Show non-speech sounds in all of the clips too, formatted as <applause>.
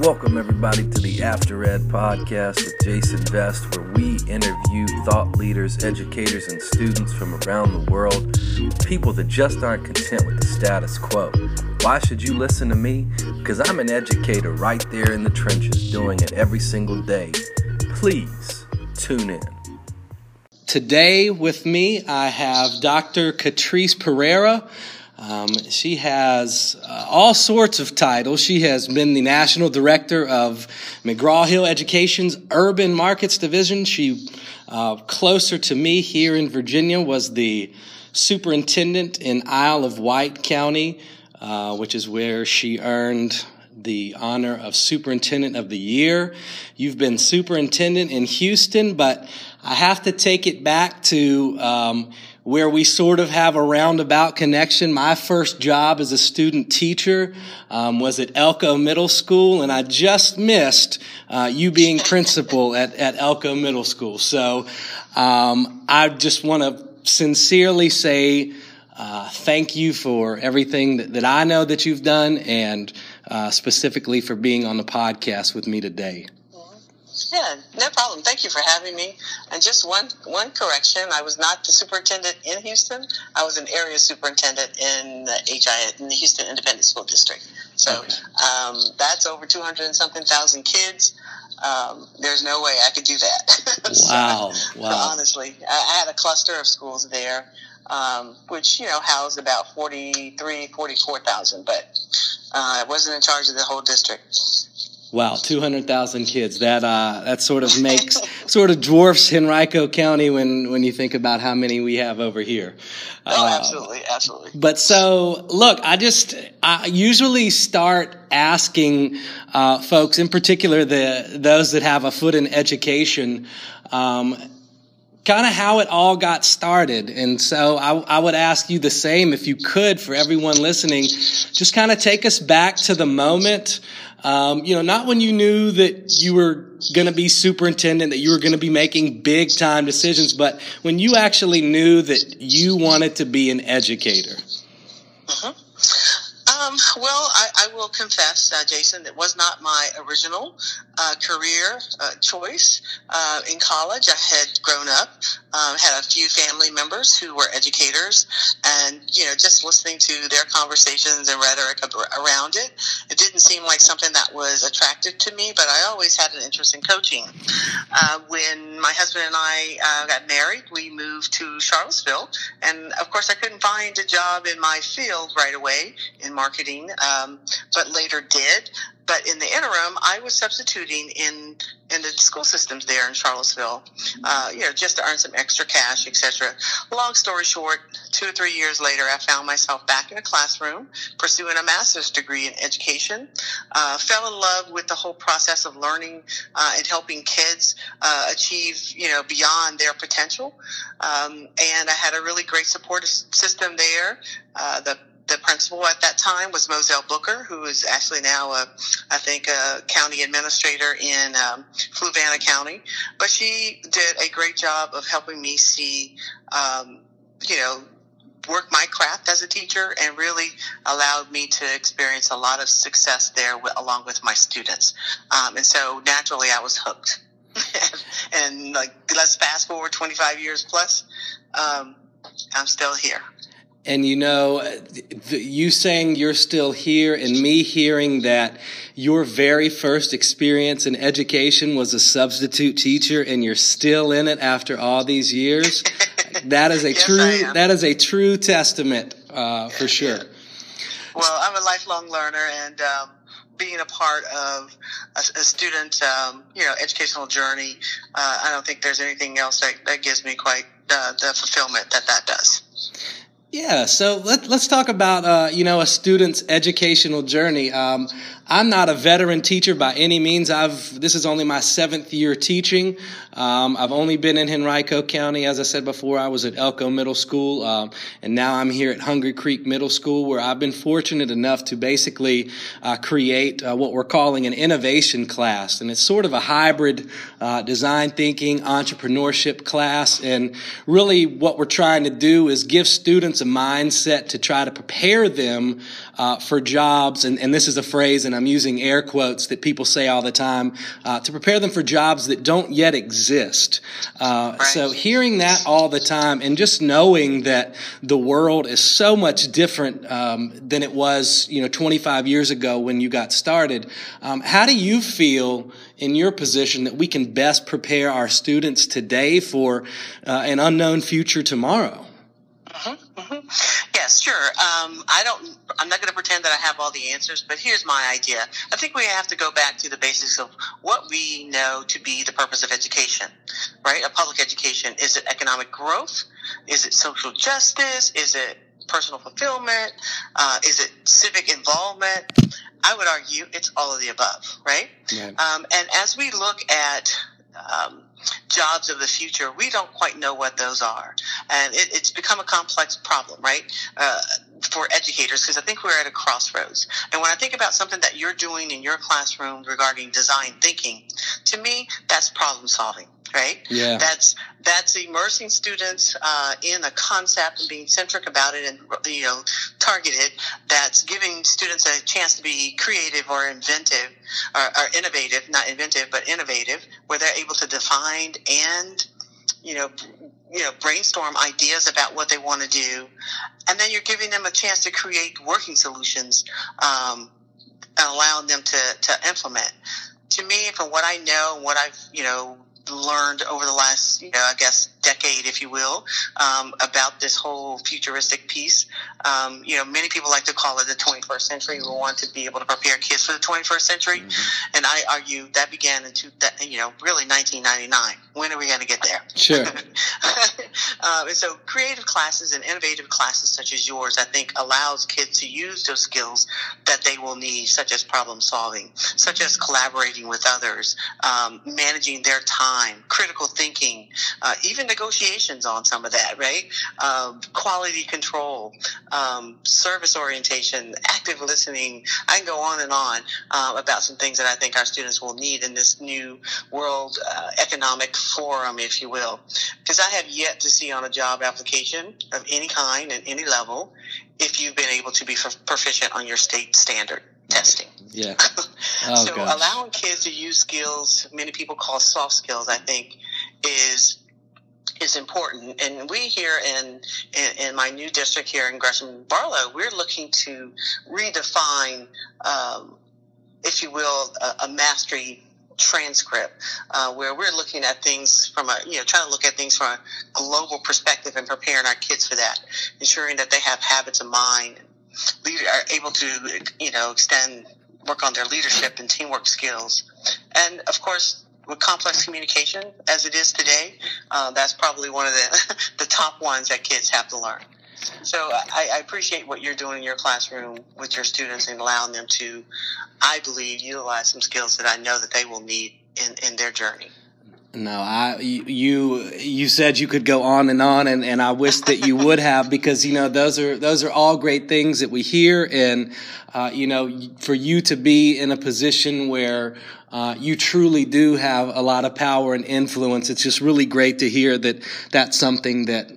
Welcome, everybody, to the After Ed podcast with Jason Vest, where we interview thought leaders, educators, and students from around the world, people that just aren't content with the status quo. Why should you listen to me? Because I'm an educator right there in the trenches doing it every single day. Please tune in. Today with me, I have Dr. Katrise Perera. Um, she has uh, all sorts of titles. She has been the national director of McGraw Hill Education's Urban Markets Division. She, uh, closer to me here in Virginia, was the superintendent in Isle of Wight County, uh, which is where she earned the honor of Superintendent of the Year. You've been superintendent in Houston, but I have to take it back to um, where we sort of have a roundabout connection. My first job as a student teacher um, was at Elko Middle School, and I just missed uh, you being principal at, at Elko Middle School. So um, I just want to sincerely say uh, thank you for everything that, that, I know that you've done, and uh, specifically for being on the podcast with me today. Yeah, no problem. Thank you for having me. And just one one correction: I was not the superintendent in Houston. I was an area superintendent in the HI in the Houston Independent School District. So okay. um, that's over two hundred and something thousand kids. Um, there's no way I could do that. <laughs> Wow! so, wow! Honestly, I had a cluster of schools there, um, which you know housed about 43, 44,000, but uh, I wasn't in charge of the whole district. Wow, two hundred thousand kids. That uh, that sort of <laughs> makes sort of dwarfs Henrico County when when you think about how many we have over here. Oh, uh, absolutely, absolutely. But so look, I just I usually start asking uh, folks, in particular the those that have a foot in education. Um, kind of how it all got started. And so I, I, would ask you the same if you could for everyone listening, just kind of take us back to the moment um, you know, not when you knew that you were going to be superintendent, that you were going to be making big time decisions, but when you actually knew that you wanted to be an educator. Uh-huh. Um, well, I, I, will confess, uh, Jason, it was not my original uh, career uh, choice. Uh, in college, I had grown up, um, had a few family members who were educators, and you know, just listening to their conversations and rhetoric around it, it didn't seem like something that was attractive to me. But I always had an interest in coaching. Uh, when my husband and I uh, got married, we moved to Charlottesville, and of course, I couldn't find a job in my field right away in marketing, um, but later did. But in the interim, I was substituting in in the school systems there in Charlottesville, uh, you know, just to earn some extra cash, etc. Long story short, two or three years later, I found myself back in a classroom pursuing a master's degree in education. Uh, fell in love with the whole process of learning uh, and helping kids uh, achieve, you know, beyond their potential. Um, and I had a really great support system there. Uh, the the principal at that time was Moselle Booker, who is actually now, a, I think, a county administrator in um, Fluvanna County. But she did a great job of helping me see, um, you know, work my craft as a teacher and really allowed me to experience a lot of success there with, along with my students. Um, and so naturally I was hooked. <laughs> and like, let's fast forward 25 years plus. Um, I'm still here. And you know, you saying you're still here and me hearing that your very first experience in education was a substitute teacher and you're still in it after all these years, <laughs> that is a yes, true, that is a true testament, uh, for sure. Well, I'm a lifelong learner and, um, being a part of a, a student, um, you know, educational journey, uh, I don't think there's anything else that, that gives me quite uh, the fulfillment that that does. Yeah, so let, let's talk about uh, you know a student's educational journey. Um, I'm not a veteran teacher by any means. I've this is only my seventh year teaching. Um, I've only been in Henrico County, as I said before. I was at Elko Middle School, um, and now I'm here at Hungary Creek Middle School, where I've been fortunate enough to basically uh, create uh, what we're calling an innovation class, and it's sort of a hybrid uh, design thinking entrepreneurship class. And really, what we're trying to do is give students a mindset to try to prepare them uh, for jobs. And, and this is a phrase, and I'm using air quotes that people say all the time, uh, to prepare them for jobs that don't yet exist. Uh, right. So hearing that all the time and just knowing that the world is so much different um, than it was, you know, 25 years ago when you got started. Um, how do you feel in your position that we can best prepare our students today for uh, an unknown future tomorrow? Mm-hmm, mm-hmm. Sure. Um, I don't. I'm not going to pretend that I have all the answers, but here's my idea. I think we have to go back to the basics of what we know to be the purpose of education, right? A public education. Is it economic growth? Is it social justice? Is it personal fulfillment? Uh, is it civic involvement? I would argue it's all of the above, right? Yeah. Um, and as we look at um, jobs of the future, we don't quite know what those are. And it, it's become a complex problem, right? Uh, for educators, because I think we're at a crossroads. And when I think about something that you're doing in your classroom regarding design thinking, to me, that's problem solving right? Yeah. That's that's immersing students uh, in a concept and being centric about it and you know targeted. That's giving students a chance to be creative or inventive or, or innovative, not inventive but innovative, where they're able to define and you know you know brainstorm ideas about what they want to do, and then you're giving them a chance to create working solutions um, and allowing them to to implement. To me, from what I know and what I've you know learned over the last, you know, I guess decade, if you will, um, about this whole futuristic piece. Um, you know, many people like to call it the 21st century. We want to be able to prepare kids for the 21st century, mm-hmm. and I argue that began in two, that, you know, really 1999. When are we going to get there? Sure. um, <laughs> and so, creative classes and innovative classes such as yours, I think, allows kids to use those skills that they will need, such as problem solving, such as collaborating with others, um, managing their time, critical thinking, uh, even negotiations on some of that, right? Um, quality control, um, service orientation, active listening. I can go on and on uh, about some things that I think our students will need in this new world uh, economic forum, if you will. Because I have yet to see on a job application of any kind and any level if you've been able to be proficient on your state standard testing. Yeah. <laughs> Oh, so gosh. allowing kids to use skills many people call soft skills, I think, is is important. And we here in, in, in, my new district here in Gresham Barlow, we're looking to redefine, um, if you will, a, a mastery transcript uh, where we're looking at things from a you know trying to look at things from a global perspective and preparing our kids for that ensuring that they have habits of mind are able to you know extend work on their leadership and teamwork skills and of course with complex communication as it is today, uh, that's probably one of the, <laughs> the top ones that kids have to learn. So I, I, appreciate what you're doing in your classroom with your students and allowing them to, I believe, utilize some skills that I know that they will need in, in their journey. No, I you you said you could go on and on, and, and I wish that you would have because you know those are those are all great things that we hear, and uh, you know for you to be in a position where uh, you truly do have a lot of power and influence. It's just really great to hear that that's something that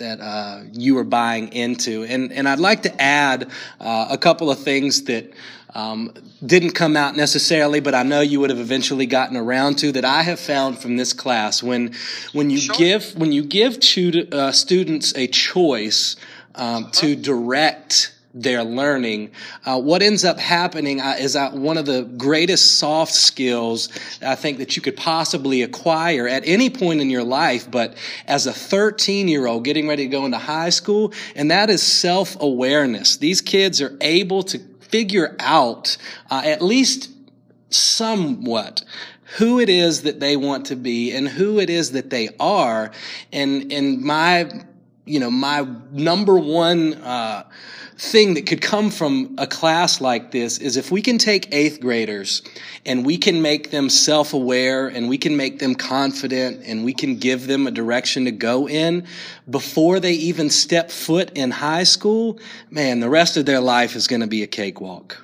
that uh, you are buying into. And and I'd like to add uh, a couple of things that um, didn't come out necessarily, but I know you would have eventually gotten around to that I have found from this class. When when you sure. give when you give to, uh, students a choice um, to direct their learning. Uh, what ends up happening uh, is that one of the greatest soft skills I think that you could possibly acquire at any point in your life, but as a 13 year old getting ready to go into high school, and that is self awareness. These kids are able to figure out, uh, at least somewhat, who it is that they want to be and who it is that they are. And, and my, you know, my number one, uh, thing that could come from a class like this is if we can take eighth graders and we can make them self-aware and we can make them confident and we can give them a direction to go in before they even step foot in high school, man, the rest of their life is going to be a cakewalk.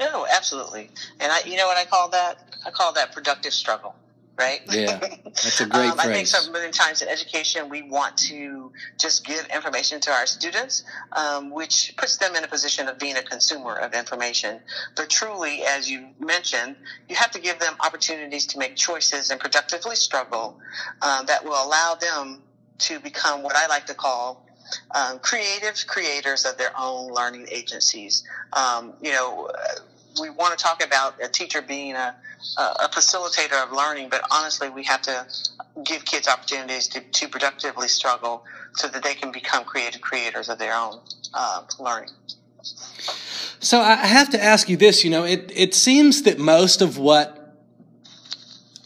No, absolutely. And I, you know what I call that? I call that productive struggle. Right? <laughs> Yeah, that's a great um, phrase. I think so many times in education we want to just give information to our students, um, which puts them in a position of being a consumer of information. But truly, as you mentioned, you have to give them opportunities to make choices and productively struggle um, that will allow them to become what I like to call um, creative creators of their own learning agencies. Um, you know, we want to talk about a teacher being a, a facilitator of learning, but honestly, we have to give kids opportunities to, to productively struggle so that they can become creative creators of their own uh, learning. So I have to ask you this, you know, it, it seems that most of what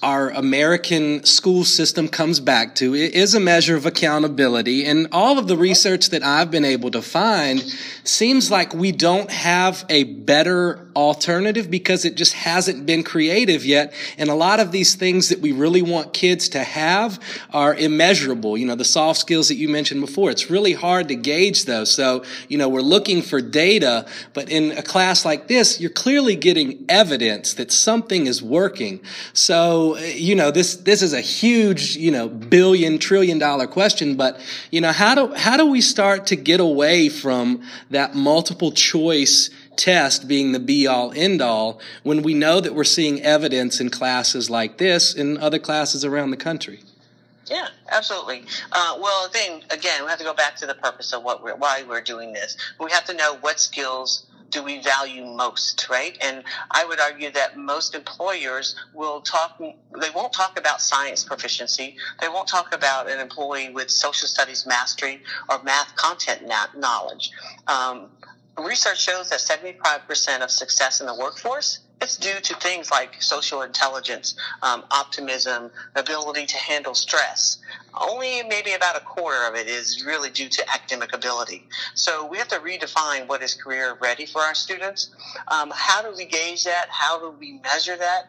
our American school system comes back to is a measure of accountability. And all of the research that I've been able to find seems like we don't have a better alternative because it just hasn't been creative yet. And a lot of these things that we really want kids to have are immeasurable. You know, the soft skills that you mentioned before, it's really hard to gauge those. So, you know, we're looking for data, but in a class like this, you're clearly getting evidence that something is working. So, you know, this, this is a huge, you know, billion, trillion dollar question, but, you know, how do, how do we start to get away from that multiple choice test being the be all end all when we know that we're seeing evidence in classes like this in other classes around the country? Yeah, absolutely. Uh, well, then again, we have to go back to the purpose of what we're, why we're doing this. We have to know what skills do we value most, right? And I would argue that most employers will talk, they won't talk about science proficiency. They won't talk about an employee with social studies mastery or math content knowledge. Um, research shows that 75% of success in the workforce it's due to things like social intelligence, um, optimism, ability to handle stress. Only maybe about a quarter of it is really due to academic ability. So we have to redefine what is career ready for our students. Um, how do we gauge that? How do we measure that?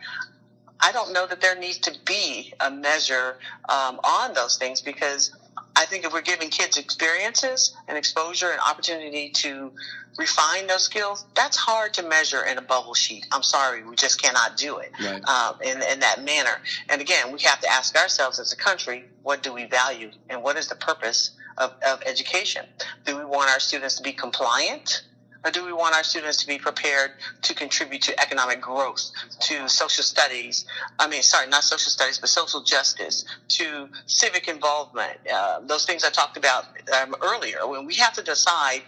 I don't know that there needs to be a measure um, on those things because I think if we're giving kids experiences and exposure and opportunity to refine those skills, that's hard to measure in a bubble sheet. I'm sorry, we just cannot do it right. um, in, in that manner. And again, we have to ask ourselves as a country, what do we value and what is the purpose of, of education? Do we want our students to be compliant? Or do we want our students to be prepared to contribute to economic growth, to social studies? I mean, sorry, not social studies, but social justice, to civic involvement. Uh, those things I talked about um, earlier. When we have to decide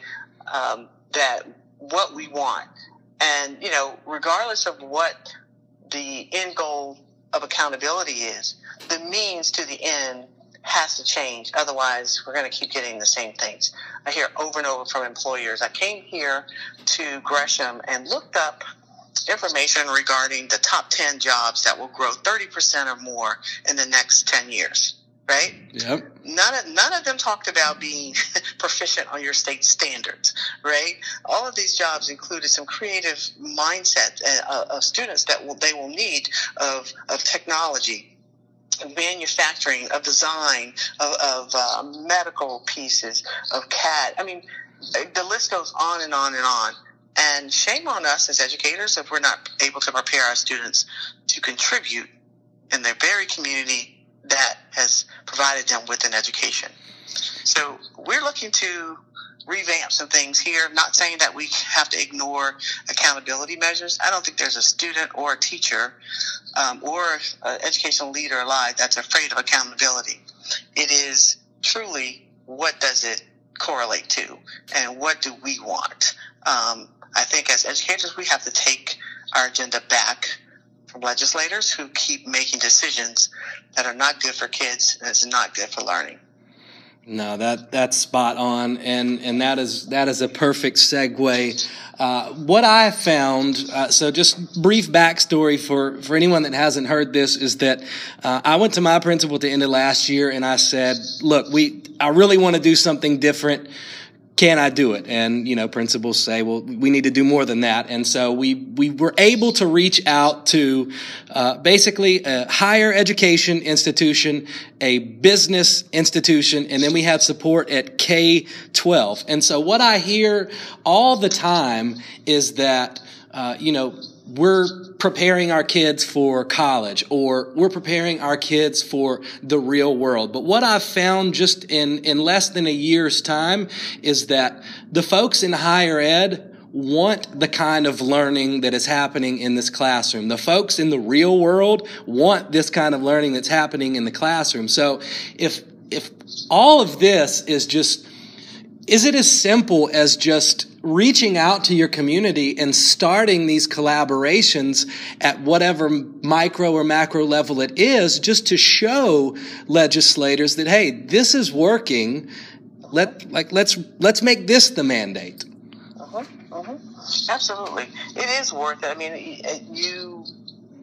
um, that what we want, and you know, regardless of what the end goal of accountability is, the means to the end has to change. Otherwise, we're going to keep getting the same things. I hear over and over from employers. I came here to Gresham and looked up information regarding the top 10 jobs that will grow 30% or more in the next 10 years. Right? Yep. None of, none of them talked about being <laughs> proficient on your state standards, right? All of these jobs included some creative mindset uh, of students that will, they will need of, of technology, manufacturing, of design, of, of uh, medical pieces, of CAD. I mean, the list goes on and on and on. And shame on us as educators if we're not able to prepare our students to contribute in their very community that has provided them with an education. So we're looking to revamp some things here. Not saying that we have to ignore accountability measures. I don't think there's a student or a teacher um, or an educational leader alive that's afraid of accountability. It is truly what does it correlate to and what do we want? Um, I think as educators, we have to take our agenda back from legislators who keep making decisions that are not good for kids and it's not good for learning. No, that that's spot on, and and that is that is a perfect segue. Uh, what I found, uh, so just brief backstory for for anyone that hasn't heard this is that uh, I went to my principal at the end of last year, and I said, "Look, we I really want to do something different." Can I do it? And, you know, principals say, well, we need to do more than that. And so we, we were able to reach out to, uh, basically a higher education institution, a business institution, and then we had support at K-12. And so what I hear all the time is that, uh, you know, we're preparing our kids for college or we're preparing our kids for the real world. But what I've found just in, in less than a year's time is that the folks in higher ed want the kind of learning that is happening in this classroom. The folks in the real world want this kind of learning that's happening in the classroom. So if, if all of this is just, is it as simple as just reaching out to your community and starting these collaborations at whatever micro or macro level it is, just to show legislators that, hey, this is working. Let, like, let's, let's make this the mandate. Uh-huh, uh-huh. Absolutely. It is worth it. I mean, you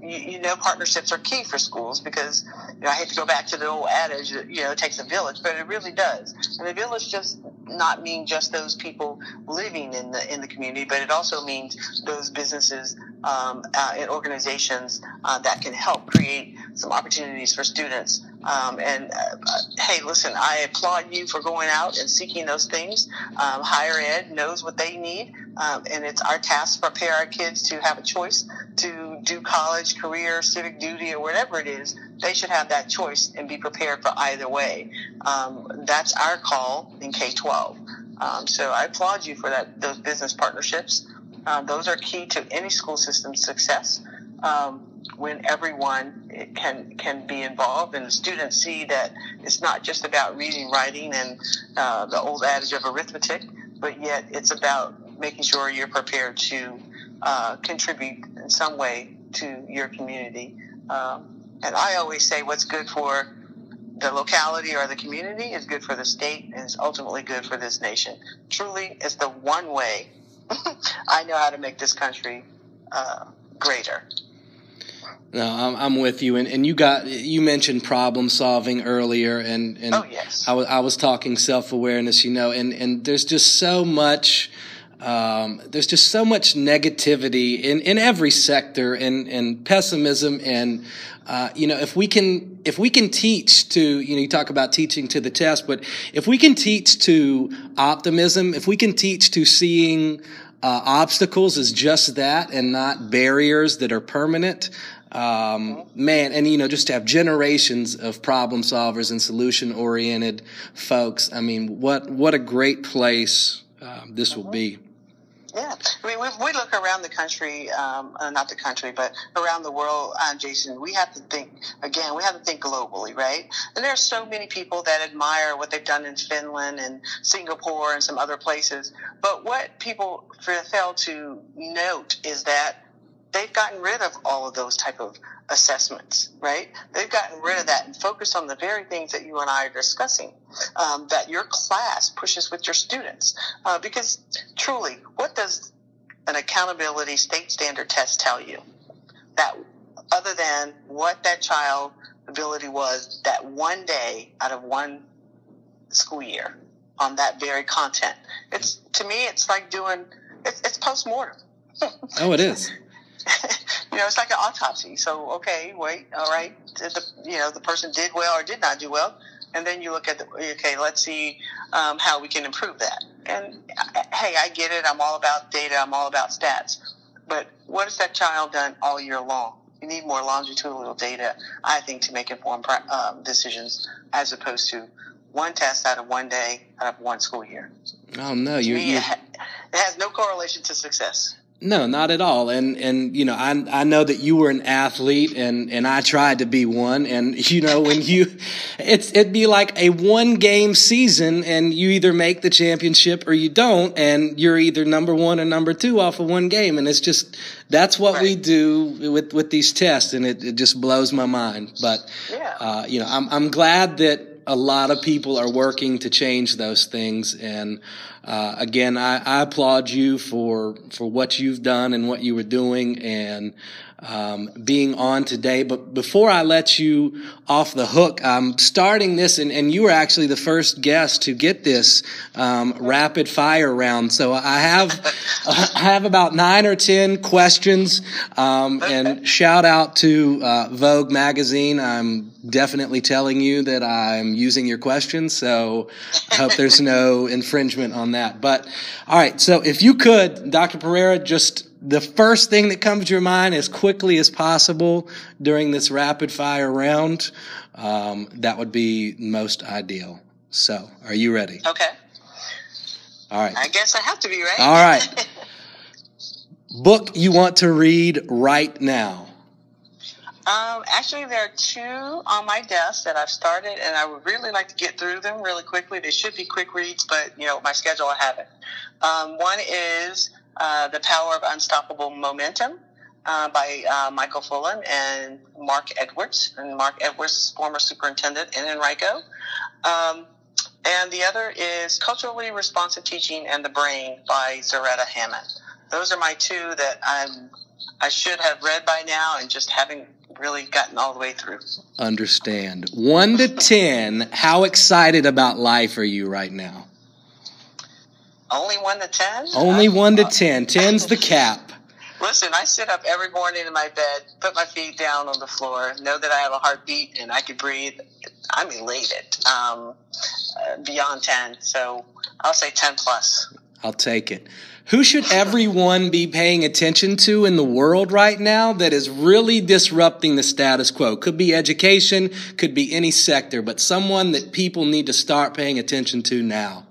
you, you, know partnerships are key for schools because you know I hate to go back to the old adage you know it takes a village but it really does and the village just not mean just those people living in the in the community but it also means those businesses um, uh, and organizations uh, that can help create some opportunities for students um, and uh, uh, hey, listen, I applaud you for going out and seeking those things. Um, higher ed knows what they need, um, and it's our task to prepare our kids to have a choice to do college, career, civic duty, or whatever it is. They should have that choice and be prepared for either way. Um, that's our call in K 12. Um, so I applaud you for that. Those business partnerships, uh, those are key to any school system's success. Um, when everyone can can be involved and the students see that it's not just about reading, writing, and uh, the old adage of arithmetic, but yet it's about making sure you're prepared to uh, contribute in some way to your community. Um, and I always say, what's good for the locality or the community is good for the state and is ultimately good for this nation. Truly, it's the one way <laughs> I know how to make this country uh, greater. No, I'm, I'm with you. And, and you got, you mentioned problem solving earlier and, and oh, yes. I was, I was talking self awareness, you know, and, and there's just so much, um, there's just so much negativity in, in every sector and, and pessimism. And, uh, you know, if we can, if we can teach to, you know, you talk about teaching to the test, but if we can teach to optimism, if we can teach to seeing, uh, obstacles as just that and not barriers that are permanent, um, man, and you know, just to have generations of problem solvers and solution oriented folks. I mean, what what a great place um, this will be. Yeah, I mean, we, we look around the country, um, uh, not the country, but around the world, uh, Jason. We have to think again. We have to think globally, right? And there are so many people that admire what they've done in Finland and Singapore and some other places. But what people fail to note is that they've gotten rid of all of those type of assessments, right? They've gotten rid of that and focused on the very things that you and I are discussing, um, that your class pushes with your students. Uh, because truly, what does an accountability state standard test tell you? That other than what that child ability was that one day out of one school year on that very content. It's to me, it's like doing it's, it's post mortem. oh, it is. <laughs> <laughs> you know, it's like an autopsy. So, okay, wait, all right, the, you know, the person did well or did not do well, and then you look at the okay, let's see um, how we can improve that. And uh, hey, I get it. I'm all about data. I'm all about stats. But what has that child done all year long? You need more longitudinal data, I think, to make informed um, decisions as opposed to one test out of one day out of one school year. Oh no, you. It has no correlation to success. No, not at all. And and you know, I I know that you were an athlete and and I tried to be one and <laughs> you know, when you it's it'd be like a one game season and you either make the championship or you don't and you're either number 1 or number 2 off of one game and it's just that's what right. we do with with these tests and it, it just blows my mind. But yeah. uh, you know, I'm I'm glad that a lot of people are working to change those things. And uh, again, I, I, applaud you for for what you've done and what you were doing. And um, being on today. But before I let you off the hook, I'm starting this, and, and you were actually the first guest to get this um, rapid fire round. So I have <laughs> I have about nine or ten questions, um, and shout out to uh, Vogue magazine. I'm definitely telling you that I'm using your questions, so I hope there's no <laughs> infringement on that. But all right, so if you could, Dr. Perera, just the first thing that comes to your mind as quickly as possible during this rapid fire round, um, that would be most ideal. So, are you ready? Okay. All right. I guess I have to be, right? All right. <laughs> Book you want to read right now? Um, actually, there are two on my desk that I've started, and I would really like to get through them really quickly. They should be quick reads, but you know, my schedule I haven't. Um, one is uh, "The Power of Unstoppable Momentum" uh, by uh, Michael Fullan and Mark Edwards, and Mark Edwards, former superintendent in Henrico. Um, and the other is Culturally Responsive Teaching and the Brain by Zaretta Hammond. Those are my two that I'm I should have read by now and just haven't really gotten all the way through. Understand. One to ten, how excited about life are you right now? Only one to ten? Only one to ten. Ten's the cap. Listen, I sit up every morning in my bed, put my feet down on the floor, know that I have a heartbeat and I can breathe. I'm elated. Um, uh, beyond 10. So I'll say 10 plus. I'll take it. Who should everyone be paying attention to in the world right now that is really disrupting the status quo? Could be education, could be any sector, but someone that people need to start paying attention to now.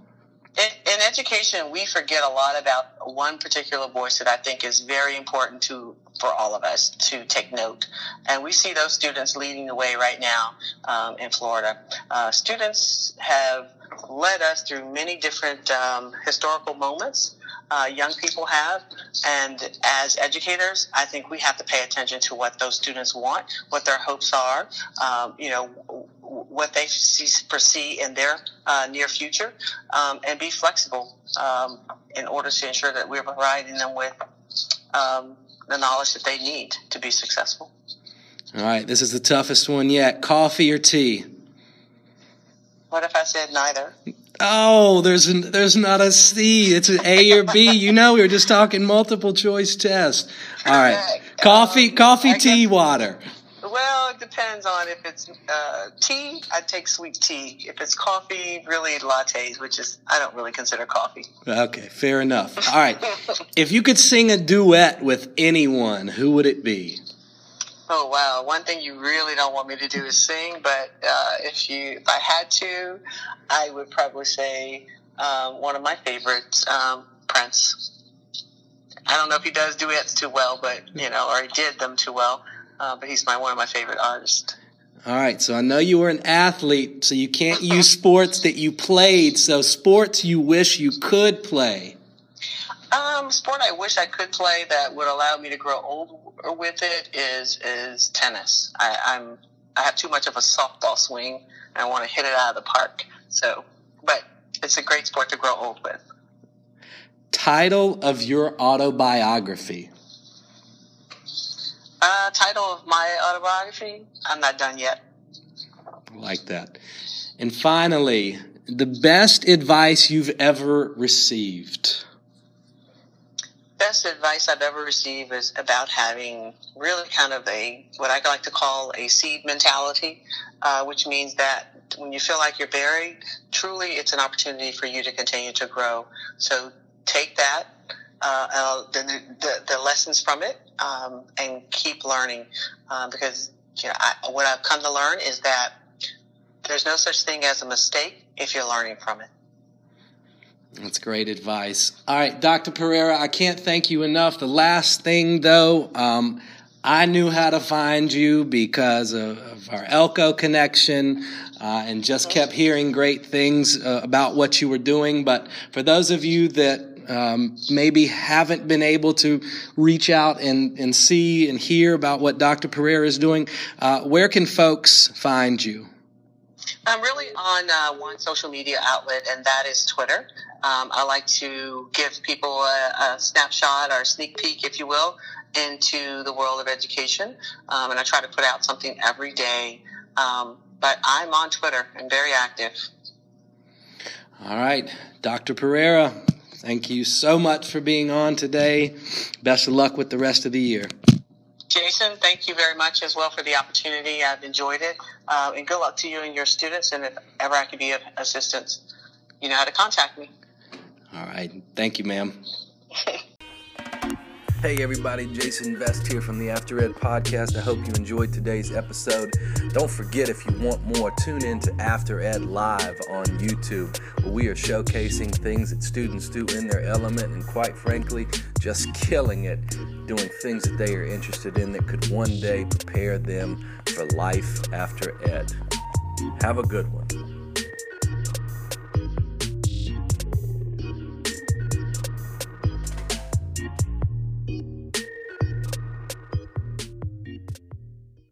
In, in education, we forget a lot about one particular voice that I think is very important to for all of us to take note. And we see those students leading the way right now um, in Florida. Uh, students have led us through many different um, historical moments uh, young people have. And as educators, I think we have to pay attention to what those students want, what their hopes are, um, you know, what they see, foresee in their uh, near future, um, and be flexible um, in order to ensure that we're providing them with um, the knowledge that they need to be successful. All right, this is the toughest one yet. Coffee or tea? What if I said neither? Oh, there's an, there's not a C. It's an A or B. You know, we were just talking multiple choice test. All right, coffee, coffee, tea, water. Well, it depends on if it's uh, tea. I take sweet tea. If it's coffee, really lattes, which is I don't really consider coffee. Okay, fair enough. All right, if you could sing a duet with anyone, who would it be? Oh wow! One thing you really don't want me to do is sing, but uh, if you, if I had to, I would probably say um, one of my favorites, um, Prince. I don't know if he does duets too well, but you know, or he did them too well. Uh, but he's my one of my favorite artists. All right, so I know you were an athlete, so you can't use sports that you played. So sports you wish you could play. Um, sport I wish I could play that would allow me to grow old with it is is tennis. I, I'm I have too much of a softball swing and I want to hit it out of the park. So, but it's a great sport to grow old with. Title of your autobiography. Title of my autobiography. I'm not done yet. like that. And finally, the best advice you've ever received best advice I've ever received is about having really kind of a what I like to call a seed mentality, uh, which means that when you feel like you're buried, truly it's an opportunity for you to continue to grow. So take that, uh, uh, the, the, the, lessons from it, um, and keep learning, uh, because you know I, what I've come to learn is that there's no such thing as a mistake if you're learning from it. That's great advice. All right, Dr. Perera, I can't thank you enough. The last thing, though, um, I knew how to find you because of, of our Elko connection uh, and just kept hearing great things uh, about what you were doing. But for those of you that um, maybe haven't been able to reach out and, and see and hear about what Dr. Perera is doing, uh, where can folks find you? I'm really on uh, one social media outlet, and that is Twitter. Um, I like to give people a, a, snapshot or a sneak peek, if you will, into the world of education. Um, and I try to put out something every day. Um, but I'm on Twitter and very active. All right, Dr. Perera, thank you so much for being on today. Best of luck with the rest of the year. Jason, thank you very much as well for the opportunity. I've enjoyed it. Uh, and good luck to you and your students. And if ever I can be of assistance, you know how to contact me. All right. Thank you, ma'am. <laughs> Hey everybody, Jason Vest here from the After Ed Podcast. I hope you enjoyed today's episode. Don't forget if you want more, tune in to After Ed Live on YouTube, where we are showcasing things that students do in their element and quite frankly, just killing it, doing things that they are interested in that could one day prepare them for life after ed. Have a good one.